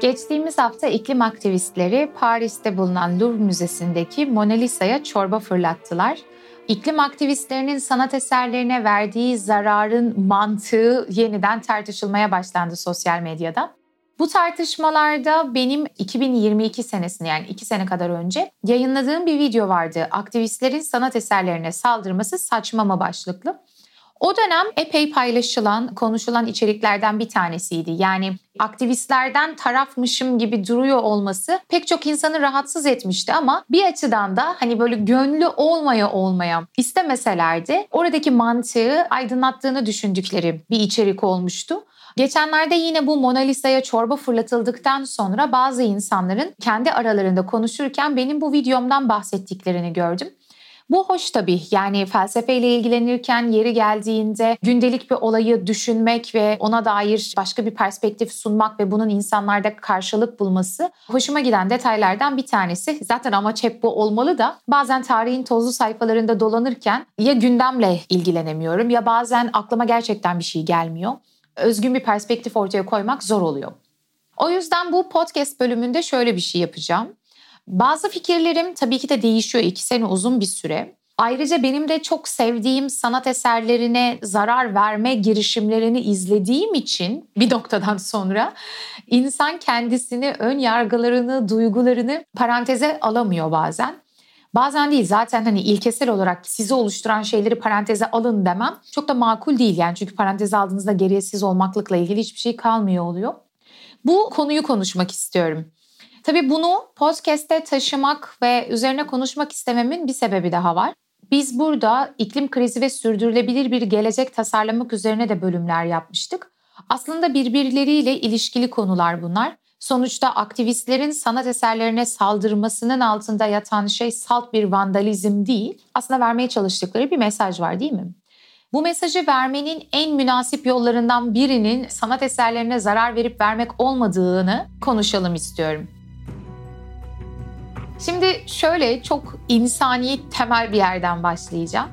Geçtiğimiz hafta iklim aktivistleri Paris'te bulunan Louvre Müzesi'ndeki Mona Lisa'ya çorba fırlattılar. İklim aktivistlerinin sanat eserlerine verdiği zararın mantığı yeniden tartışılmaya başlandı sosyal medyada. Bu tartışmalarda benim 2022 senesinde yani 2 sene kadar önce yayınladığım bir video vardı. Aktivistlerin sanat eserlerine saldırması saçma mı başlıklı. O dönem epey paylaşılan, konuşulan içeriklerden bir tanesiydi. Yani aktivistlerden tarafmışım gibi duruyor olması pek çok insanı rahatsız etmişti ama bir açıdan da hani böyle gönlü olmaya olmaya istemeselerdi oradaki mantığı aydınlattığını düşündükleri bir içerik olmuştu. Geçenlerde yine bu Mona Lisa'ya çorba fırlatıldıktan sonra bazı insanların kendi aralarında konuşurken benim bu videomdan bahsettiklerini gördüm. Bu hoş tabii yani felsefeyle ilgilenirken yeri geldiğinde gündelik bir olayı düşünmek ve ona dair başka bir perspektif sunmak ve bunun insanlarda karşılık bulması hoşuma giden detaylardan bir tanesi. Zaten amaç hep bu olmalı da bazen tarihin tozlu sayfalarında dolanırken ya gündemle ilgilenemiyorum ya bazen aklıma gerçekten bir şey gelmiyor. Özgün bir perspektif ortaya koymak zor oluyor. O yüzden bu podcast bölümünde şöyle bir şey yapacağım. Bazı fikirlerim tabii ki de değişiyor iki sene uzun bir süre. Ayrıca benim de çok sevdiğim sanat eserlerine zarar verme girişimlerini izlediğim için bir noktadan sonra insan kendisini, ön yargılarını, duygularını paranteze alamıyor bazen. Bazen değil zaten hani ilkesel olarak sizi oluşturan şeyleri paranteze alın demem çok da makul değil yani çünkü paranteze aldığınızda geriye siz olmaklıkla ilgili hiçbir şey kalmıyor oluyor. Bu konuyu konuşmak istiyorum. Tabii bunu podcast'te taşımak ve üzerine konuşmak istememin bir sebebi daha var. Biz burada iklim krizi ve sürdürülebilir bir gelecek tasarlamak üzerine de bölümler yapmıştık. Aslında birbirleriyle ilişkili konular bunlar. Sonuçta aktivistlerin sanat eserlerine saldırmasının altında yatan şey salt bir vandalizm değil. Aslında vermeye çalıştıkları bir mesaj var değil mi? Bu mesajı vermenin en münasip yollarından birinin sanat eserlerine zarar verip vermek olmadığını konuşalım istiyorum. Şimdi şöyle çok insani temel bir yerden başlayacağım.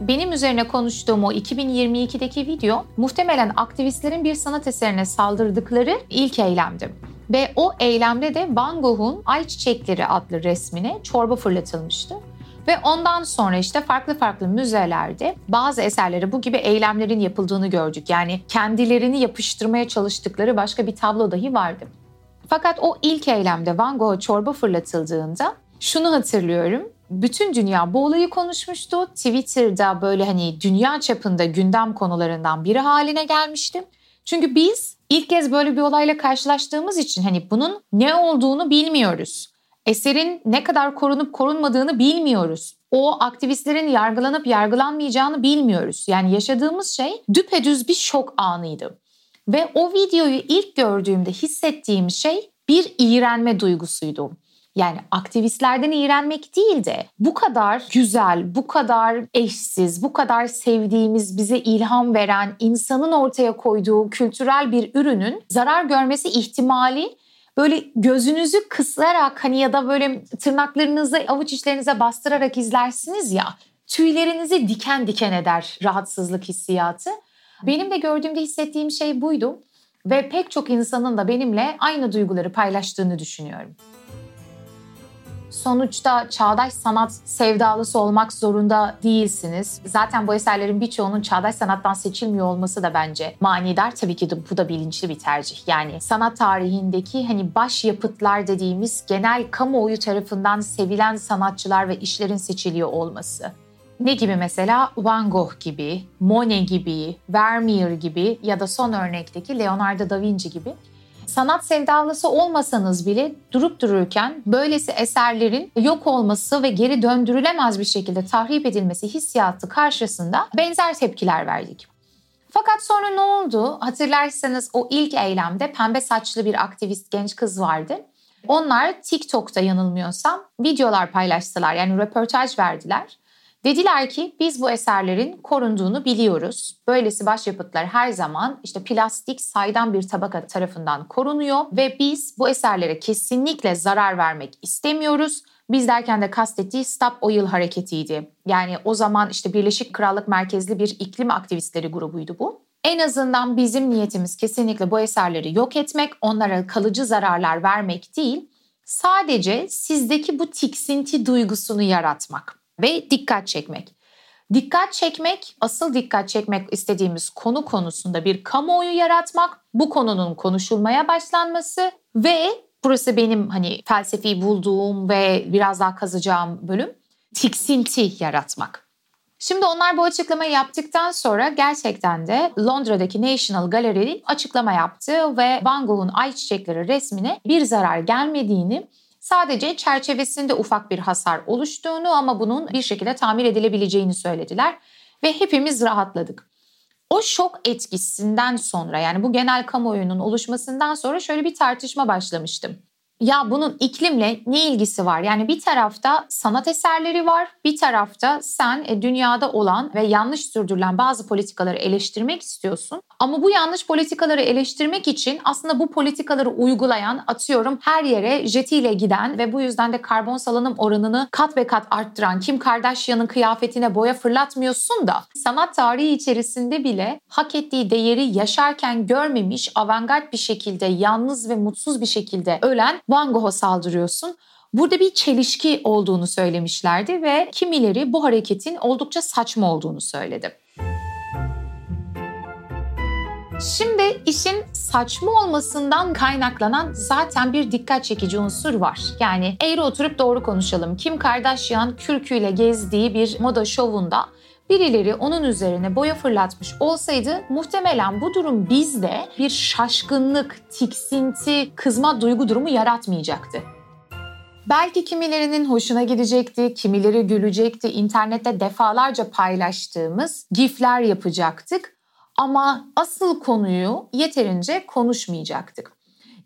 Benim üzerine konuştuğum o 2022'deki video muhtemelen aktivistlerin bir sanat eserine saldırdıkları ilk eylemdi. Ve o eylemde de Van Gogh'un Ay Çiçekleri adlı resmine çorba fırlatılmıştı. Ve ondan sonra işte farklı farklı müzelerde bazı eserlere bu gibi eylemlerin yapıldığını gördük. Yani kendilerini yapıştırmaya çalıştıkları başka bir tablo dahi vardı. Fakat o ilk eylemde Van Gogh'a çorba fırlatıldığında şunu hatırlıyorum. Bütün dünya bu olayı konuşmuştu. Twitter'da böyle hani dünya çapında gündem konularından biri haline gelmişti. Çünkü biz ilk kez böyle bir olayla karşılaştığımız için hani bunun ne olduğunu bilmiyoruz. Eserin ne kadar korunup korunmadığını bilmiyoruz. O aktivistlerin yargılanıp yargılanmayacağını bilmiyoruz. Yani yaşadığımız şey düpedüz bir şok anıydı. Ve o videoyu ilk gördüğümde hissettiğim şey bir iğrenme duygusuydu. Yani aktivistlerden iğrenmek değil de bu kadar güzel, bu kadar eşsiz, bu kadar sevdiğimiz, bize ilham veren, insanın ortaya koyduğu kültürel bir ürünün zarar görmesi ihtimali böyle gözünüzü kısarak hani ya da böyle tırnaklarınızı avuç içlerinize bastırarak izlersiniz ya tüylerinizi diken diken eder rahatsızlık hissiyatı. Benim de gördüğümde hissettiğim şey buydu ve pek çok insanın da benimle aynı duyguları paylaştığını düşünüyorum. Sonuçta çağdaş sanat sevdalısı olmak zorunda değilsiniz. Zaten bu eserlerin birçoğunun çağdaş sanattan seçilmiyor olması da bence manidar. Tabii ki de bu da bilinçli bir tercih. Yani sanat tarihindeki hani baş yapıtlar dediğimiz genel kamuoyu tarafından sevilen sanatçılar ve işlerin seçiliyor olması. Ne gibi mesela Van Gogh gibi, Monet gibi, Vermeer gibi ya da son örnekteki Leonardo da Vinci gibi sanat sevdalısı olmasanız bile durup dururken böylesi eserlerin yok olması ve geri döndürülemez bir şekilde tahrip edilmesi hissiyatı karşısında benzer tepkiler verdik. Fakat sonra ne oldu? Hatırlarsanız o ilk eylemde pembe saçlı bir aktivist genç kız vardı. Onlar TikTok'ta yanılmıyorsam videolar paylaştılar yani röportaj verdiler. Dediler ki biz bu eserlerin korunduğunu biliyoruz. Böylesi başyapıtlar her zaman işte plastik saydam bir tabaka tarafından korunuyor ve biz bu eserlere kesinlikle zarar vermek istemiyoruz. Biz derken de kastettiği Stop Oil hareketiydi. Yani o zaman işte Birleşik Krallık merkezli bir iklim aktivistleri grubuydu bu. En azından bizim niyetimiz kesinlikle bu eserleri yok etmek, onlara kalıcı zararlar vermek değil, sadece sizdeki bu tiksinti duygusunu yaratmak ve dikkat çekmek. Dikkat çekmek, asıl dikkat çekmek istediğimiz konu konusunda bir kamuoyu yaratmak, bu konunun konuşulmaya başlanması ve burası benim hani felsefi bulduğum ve biraz daha kazacağım bölüm, tiksinti yaratmak. Şimdi onlar bu açıklamayı yaptıktan sonra gerçekten de Londra'daki National Gallery açıklama yaptı ve Van Gogh'un ay çiçekleri resmine bir zarar gelmediğini Sadece çerçevesinde ufak bir hasar oluştuğunu ama bunun bir şekilde tamir edilebileceğini söylediler ve hepimiz rahatladık. O şok etkisinden sonra yani bu genel kamuoyunun oluşmasından sonra şöyle bir tartışma başlamıştım ya bunun iklimle ne ilgisi var? Yani bir tarafta sanat eserleri var, bir tarafta sen e, dünyada olan ve yanlış sürdürülen bazı politikaları eleştirmek istiyorsun. Ama bu yanlış politikaları eleştirmek için aslında bu politikaları uygulayan, atıyorum her yere jetiyle giden ve bu yüzden de karbon salınım oranını kat ve kat arttıran Kim Kardashian'ın kıyafetine boya fırlatmıyorsun da sanat tarihi içerisinde bile hak ettiği değeri yaşarken görmemiş, avantgard bir şekilde, yalnız ve mutsuz bir şekilde ölen Van Gogh'a saldırıyorsun. Burada bir çelişki olduğunu söylemişlerdi ve kimileri bu hareketin oldukça saçma olduğunu söyledi. Şimdi işin saçma olmasından kaynaklanan zaten bir dikkat çekici unsur var. Yani eğri oturup doğru konuşalım. Kim Kardashian kürküyle gezdiği bir moda şovunda birileri onun üzerine boya fırlatmış olsaydı muhtemelen bu durum bizde bir şaşkınlık, tiksinti, kızma duygu durumu yaratmayacaktı. Belki kimilerinin hoşuna gidecekti, kimileri gülecekti. İnternette defalarca paylaştığımız gifler yapacaktık ama asıl konuyu yeterince konuşmayacaktık.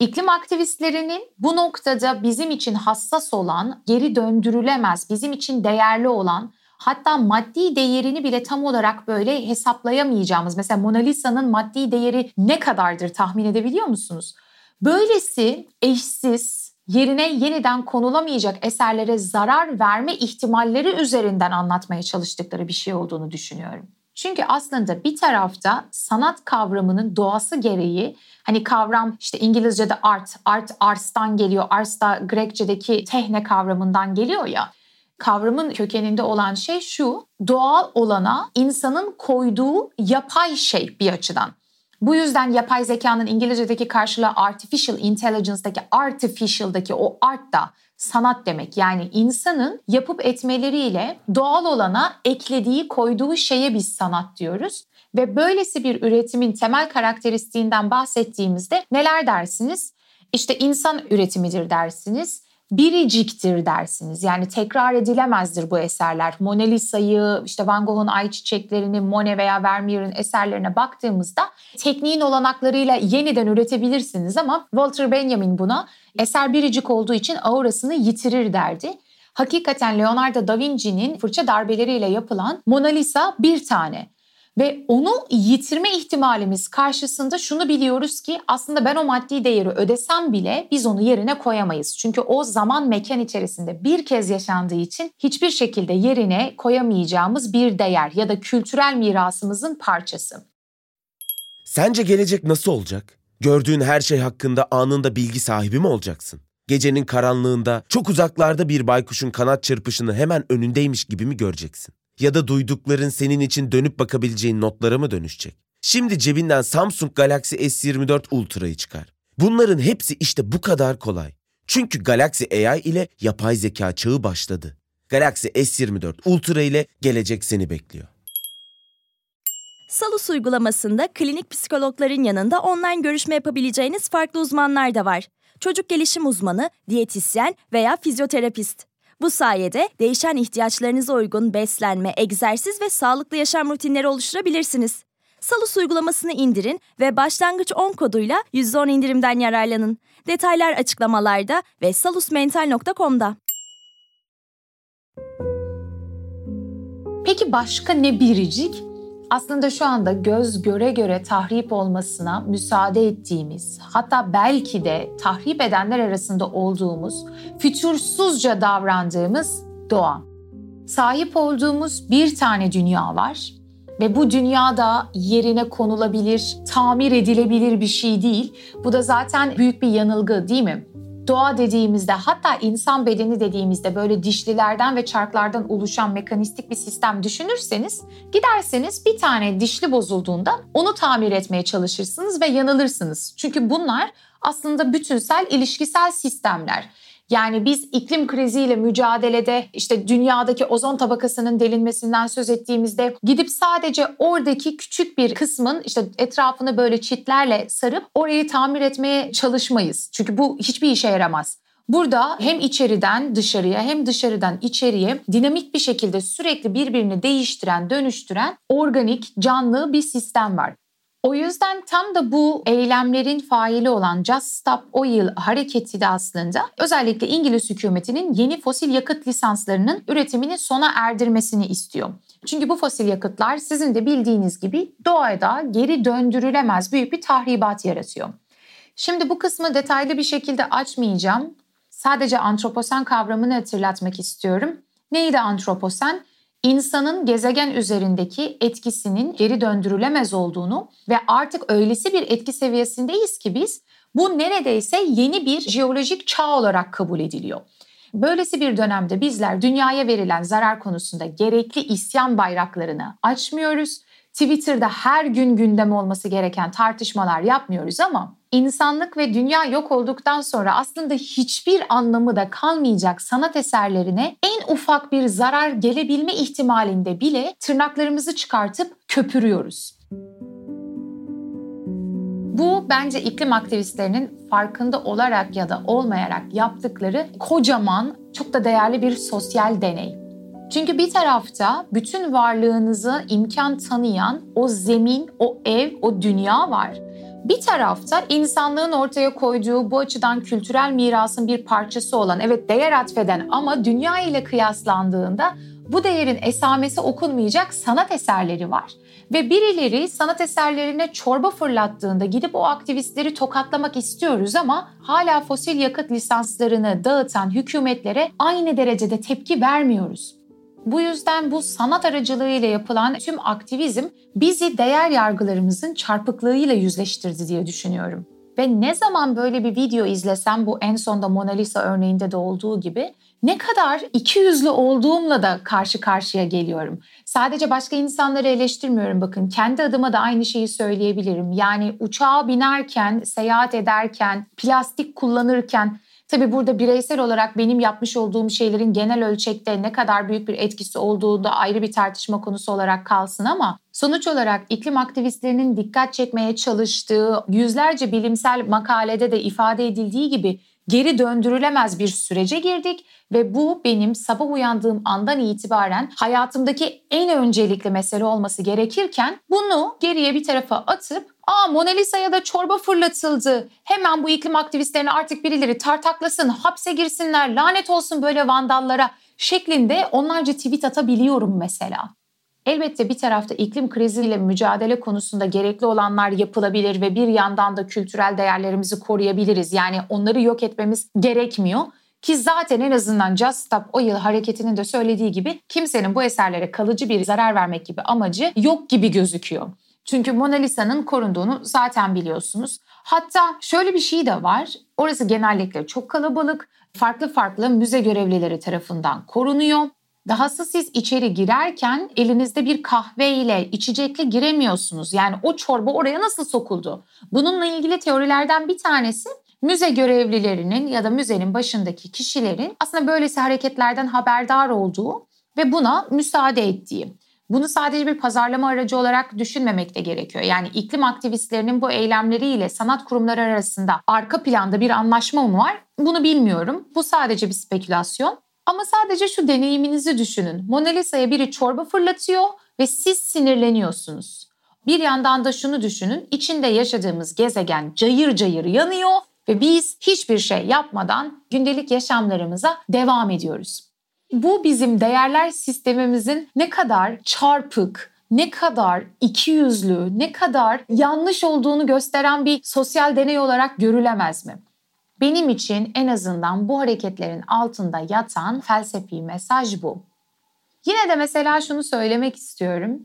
İklim aktivistlerinin bu noktada bizim için hassas olan, geri döndürülemez, bizim için değerli olan hatta maddi değerini bile tam olarak böyle hesaplayamayacağımız mesela Mona Lisa'nın maddi değeri ne kadardır tahmin edebiliyor musunuz? Böylesi eşsiz, yerine yeniden konulamayacak eserlere zarar verme ihtimalleri üzerinden anlatmaya çalıştıkları bir şey olduğunu düşünüyorum. Çünkü aslında bir tarafta sanat kavramının doğası gereği hani kavram işte İngilizce'de art, art ars'tan geliyor. Ars da Grekçe'deki tehne kavramından geliyor ya kavramın kökeninde olan şey şu. Doğal olana insanın koyduğu yapay şey bir açıdan. Bu yüzden yapay zekanın İngilizce'deki karşılığı artificial intelligence'daki artificial'daki o art da sanat demek. Yani insanın yapıp etmeleriyle doğal olana eklediği, koyduğu şeye biz sanat diyoruz. Ve böylesi bir üretimin temel karakteristiğinden bahsettiğimizde neler dersiniz? İşte insan üretimidir dersiniz biriciktir dersiniz. Yani tekrar edilemezdir bu eserler. Mona Lisa'yı, işte Van Gogh'un Ay Çiçeklerini, Monet veya Vermeer'in eserlerine baktığımızda tekniğin olanaklarıyla yeniden üretebilirsiniz ama Walter Benjamin buna eser biricik olduğu için aurasını yitirir derdi. Hakikaten Leonardo da Vinci'nin fırça darbeleriyle yapılan Mona Lisa bir tane. Ve onu yitirme ihtimalimiz karşısında şunu biliyoruz ki aslında ben o maddi değeri ödesem bile biz onu yerine koyamayız. Çünkü o zaman mekan içerisinde bir kez yaşandığı için hiçbir şekilde yerine koyamayacağımız bir değer ya da kültürel mirasımızın parçası. Sence gelecek nasıl olacak? Gördüğün her şey hakkında anında bilgi sahibi mi olacaksın? Gecenin karanlığında çok uzaklarda bir baykuşun kanat çırpışını hemen önündeymiş gibi mi göreceksin? Ya da duydukların senin için dönüp bakabileceğin notlara mı dönüşecek? Şimdi cebinden Samsung Galaxy S24 Ultra'yı çıkar. Bunların hepsi işte bu kadar kolay. Çünkü Galaxy AI ile yapay zeka çağı başladı. Galaxy S24 Ultra ile gelecek seni bekliyor. Salus uygulamasında klinik psikologların yanında online görüşme yapabileceğiniz farklı uzmanlar da var. Çocuk gelişim uzmanı, diyetisyen veya fizyoterapist. Bu sayede değişen ihtiyaçlarınıza uygun beslenme, egzersiz ve sağlıklı yaşam rutinleri oluşturabilirsiniz. Salus uygulamasını indirin ve başlangıç 10 koduyla %10 indirimden yararlanın. Detaylar açıklamalarda ve salusmental.com'da. Peki başka ne biricik? Aslında şu anda göz göre göre tahrip olmasına müsaade ettiğimiz, hatta belki de tahrip edenler arasında olduğumuz, fütursuzca davrandığımız doğa. Sahip olduğumuz bir tane dünya var ve bu dünyada yerine konulabilir, tamir edilebilir bir şey değil. Bu da zaten büyük bir yanılgı değil mi? Doğa dediğimizde hatta insan bedeni dediğimizde böyle dişlilerden ve çarklardan oluşan mekanistik bir sistem düşünürseniz giderseniz bir tane dişli bozulduğunda onu tamir etmeye çalışırsınız ve yanılırsınız. Çünkü bunlar aslında bütünsel ilişkisel sistemler. Yani biz iklim kriziyle mücadelede işte dünyadaki ozon tabakasının delinmesinden söz ettiğimizde gidip sadece oradaki küçük bir kısmın işte etrafını böyle çitlerle sarıp orayı tamir etmeye çalışmayız. Çünkü bu hiçbir işe yaramaz. Burada hem içeriden dışarıya hem dışarıdan içeriye dinamik bir şekilde sürekli birbirini değiştiren, dönüştüren organik, canlı bir sistem var. O yüzden tam da bu eylemlerin faili olan Just Stop Oil hareketi de aslında özellikle İngiliz hükümetinin yeni fosil yakıt lisanslarının üretimini sona erdirmesini istiyor. Çünkü bu fosil yakıtlar sizin de bildiğiniz gibi doğada geri döndürülemez büyük bir tahribat yaratıyor. Şimdi bu kısmı detaylı bir şekilde açmayacağım. Sadece antroposen kavramını hatırlatmak istiyorum. Neydi antroposen? İnsanın gezegen üzerindeki etkisinin geri döndürülemez olduğunu ve artık öylesi bir etki seviyesindeyiz ki biz bu neredeyse yeni bir jeolojik çağ olarak kabul ediliyor. Böylesi bir dönemde bizler dünyaya verilen zarar konusunda gerekli isyan bayraklarını açmıyoruz. Twitter'da her gün gündem olması gereken tartışmalar yapmıyoruz ama insanlık ve dünya yok olduktan sonra aslında hiçbir anlamı da kalmayacak sanat eserlerine en ufak bir zarar gelebilme ihtimalinde bile tırnaklarımızı çıkartıp köpürüyoruz. Bu bence iklim aktivistlerinin farkında olarak ya da olmayarak yaptıkları kocaman, çok da değerli bir sosyal deney. Çünkü bir tarafta bütün varlığınızı imkan tanıyan o zemin, o ev, o dünya var. Bir tarafta insanlığın ortaya koyduğu bu açıdan kültürel mirasın bir parçası olan, evet değer atfeden ama dünya ile kıyaslandığında bu değerin esamesi okunmayacak sanat eserleri var. Ve birileri sanat eserlerine çorba fırlattığında gidip o aktivistleri tokatlamak istiyoruz ama hala fosil yakıt lisanslarını dağıtan hükümetlere aynı derecede tepki vermiyoruz. Bu yüzden bu sanat aracılığıyla yapılan tüm aktivizm bizi değer yargılarımızın çarpıklığıyla yüzleştirdi diye düşünüyorum. Ve ne zaman böyle bir video izlesem bu en sonda Mona Lisa örneğinde de olduğu gibi ne kadar iki yüzlü olduğumla da karşı karşıya geliyorum. Sadece başka insanları eleştirmiyorum bakın. Kendi adıma da aynı şeyi söyleyebilirim. Yani uçağa binerken, seyahat ederken, plastik kullanırken Tabii burada bireysel olarak benim yapmış olduğum şeylerin genel ölçekte ne kadar büyük bir etkisi olduğu da ayrı bir tartışma konusu olarak kalsın ama sonuç olarak iklim aktivistlerinin dikkat çekmeye çalıştığı yüzlerce bilimsel makalede de ifade edildiği gibi geri döndürülemez bir sürece girdik ve bu benim sabah uyandığım andan itibaren hayatımdaki en öncelikli mesele olması gerekirken bunu geriye bir tarafa atıp Aa Mona Lisa'ya da çorba fırlatıldı. Hemen bu iklim aktivistlerini artık birileri tartaklasın, hapse girsinler, lanet olsun böyle vandallara şeklinde onlarca tweet atabiliyorum mesela. Elbette bir tarafta iklim kriziyle mücadele konusunda gerekli olanlar yapılabilir ve bir yandan da kültürel değerlerimizi koruyabiliriz. Yani onları yok etmemiz gerekmiyor. Ki zaten en azından Just Stop Oil hareketinin de söylediği gibi kimsenin bu eserlere kalıcı bir zarar vermek gibi amacı yok gibi gözüküyor. Çünkü Mona Lisa'nın korunduğunu zaten biliyorsunuz. Hatta şöyle bir şey de var. Orası genellikle çok kalabalık. Farklı farklı müze görevlileri tarafından korunuyor. Dahası siz içeri girerken elinizde bir kahveyle, içecekle giremiyorsunuz. Yani o çorba oraya nasıl sokuldu? Bununla ilgili teorilerden bir tanesi müze görevlilerinin ya da müzenin başındaki kişilerin aslında böylesi hareketlerden haberdar olduğu ve buna müsaade ettiği. Bunu sadece bir pazarlama aracı olarak düşünmemek de gerekiyor. Yani iklim aktivistlerinin bu eylemleriyle sanat kurumları arasında arka planda bir anlaşma mı var? Bunu bilmiyorum. Bu sadece bir spekülasyon. Ama sadece şu deneyiminizi düşünün. Mona Lisa'ya biri çorba fırlatıyor ve siz sinirleniyorsunuz. Bir yandan da şunu düşünün. İçinde yaşadığımız gezegen cayır cayır yanıyor ve biz hiçbir şey yapmadan gündelik yaşamlarımıza devam ediyoruz. Bu bizim değerler sistemimizin ne kadar çarpık, ne kadar ikiyüzlü, ne kadar yanlış olduğunu gösteren bir sosyal deney olarak görülemez mi? Benim için en azından bu hareketlerin altında yatan felsefi mesaj bu. Yine de mesela şunu söylemek istiyorum.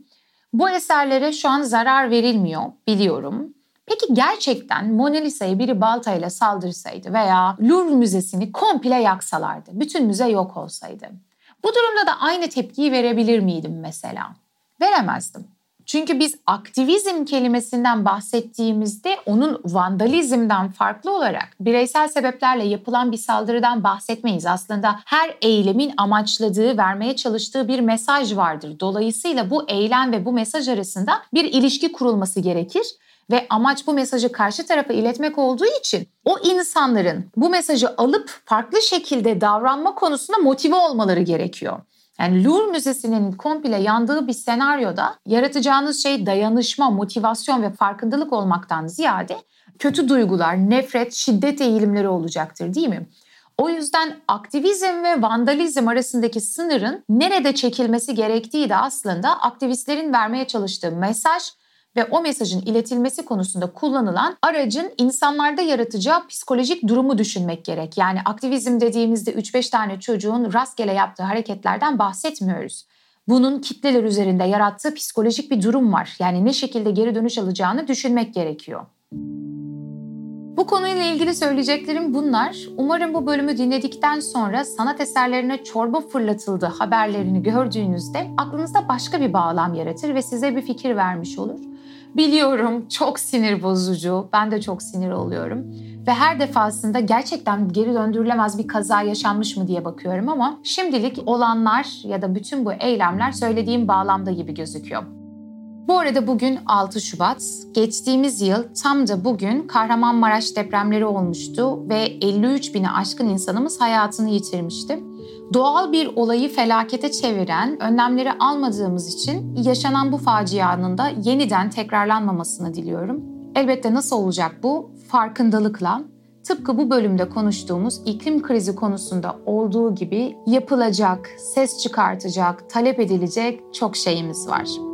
Bu eserlere şu an zarar verilmiyor biliyorum. Peki gerçekten Mona Lisa'ya biri baltayla saldırsaydı veya Louvre Müzesi'ni komple yaksalardı, bütün müze yok olsaydı. Bu durumda da aynı tepkiyi verebilir miydim mesela? Veremezdim. Çünkü biz aktivizm kelimesinden bahsettiğimizde onun vandalizmden farklı olarak bireysel sebeplerle yapılan bir saldırıdan bahsetmeyiz. Aslında her eylemin amaçladığı, vermeye çalıştığı bir mesaj vardır. Dolayısıyla bu eylem ve bu mesaj arasında bir ilişki kurulması gerekir ve amaç bu mesajı karşı tarafa iletmek olduğu için o insanların bu mesajı alıp farklı şekilde davranma konusunda motive olmaları gerekiyor. Yani Louvre Müzesi'nin komple yandığı bir senaryoda yaratacağınız şey dayanışma, motivasyon ve farkındalık olmaktan ziyade kötü duygular, nefret, şiddet eğilimleri olacaktır değil mi? O yüzden aktivizm ve vandalizm arasındaki sınırın nerede çekilmesi gerektiği de aslında aktivistlerin vermeye çalıştığı mesaj ve o mesajın iletilmesi konusunda kullanılan aracın insanlarda yaratacağı psikolojik durumu düşünmek gerek. Yani aktivizm dediğimizde 3-5 tane çocuğun rastgele yaptığı hareketlerden bahsetmiyoruz. Bunun kitleler üzerinde yarattığı psikolojik bir durum var. Yani ne şekilde geri dönüş alacağını düşünmek gerekiyor. Bu konuyla ilgili söyleyeceklerim bunlar. Umarım bu bölümü dinledikten sonra sanat eserlerine çorba fırlatıldı haberlerini gördüğünüzde aklınızda başka bir bağlam yaratır ve size bir fikir vermiş olur. Biliyorum çok sinir bozucu. Ben de çok sinir oluyorum. Ve her defasında gerçekten geri döndürülemez bir kaza yaşanmış mı diye bakıyorum ama şimdilik olanlar ya da bütün bu eylemler söylediğim bağlamda gibi gözüküyor. Bu arada bugün 6 Şubat. Geçtiğimiz yıl tam da bugün Kahramanmaraş depremleri olmuştu ve 53 bini aşkın insanımız hayatını yitirmişti. Doğal bir olayı felakete çeviren önlemleri almadığımız için yaşanan bu facianın da yeniden tekrarlanmamasını diliyorum. Elbette nasıl olacak bu? Farkındalıkla, tıpkı bu bölümde konuştuğumuz iklim krizi konusunda olduğu gibi yapılacak, ses çıkartacak, talep edilecek çok şeyimiz var.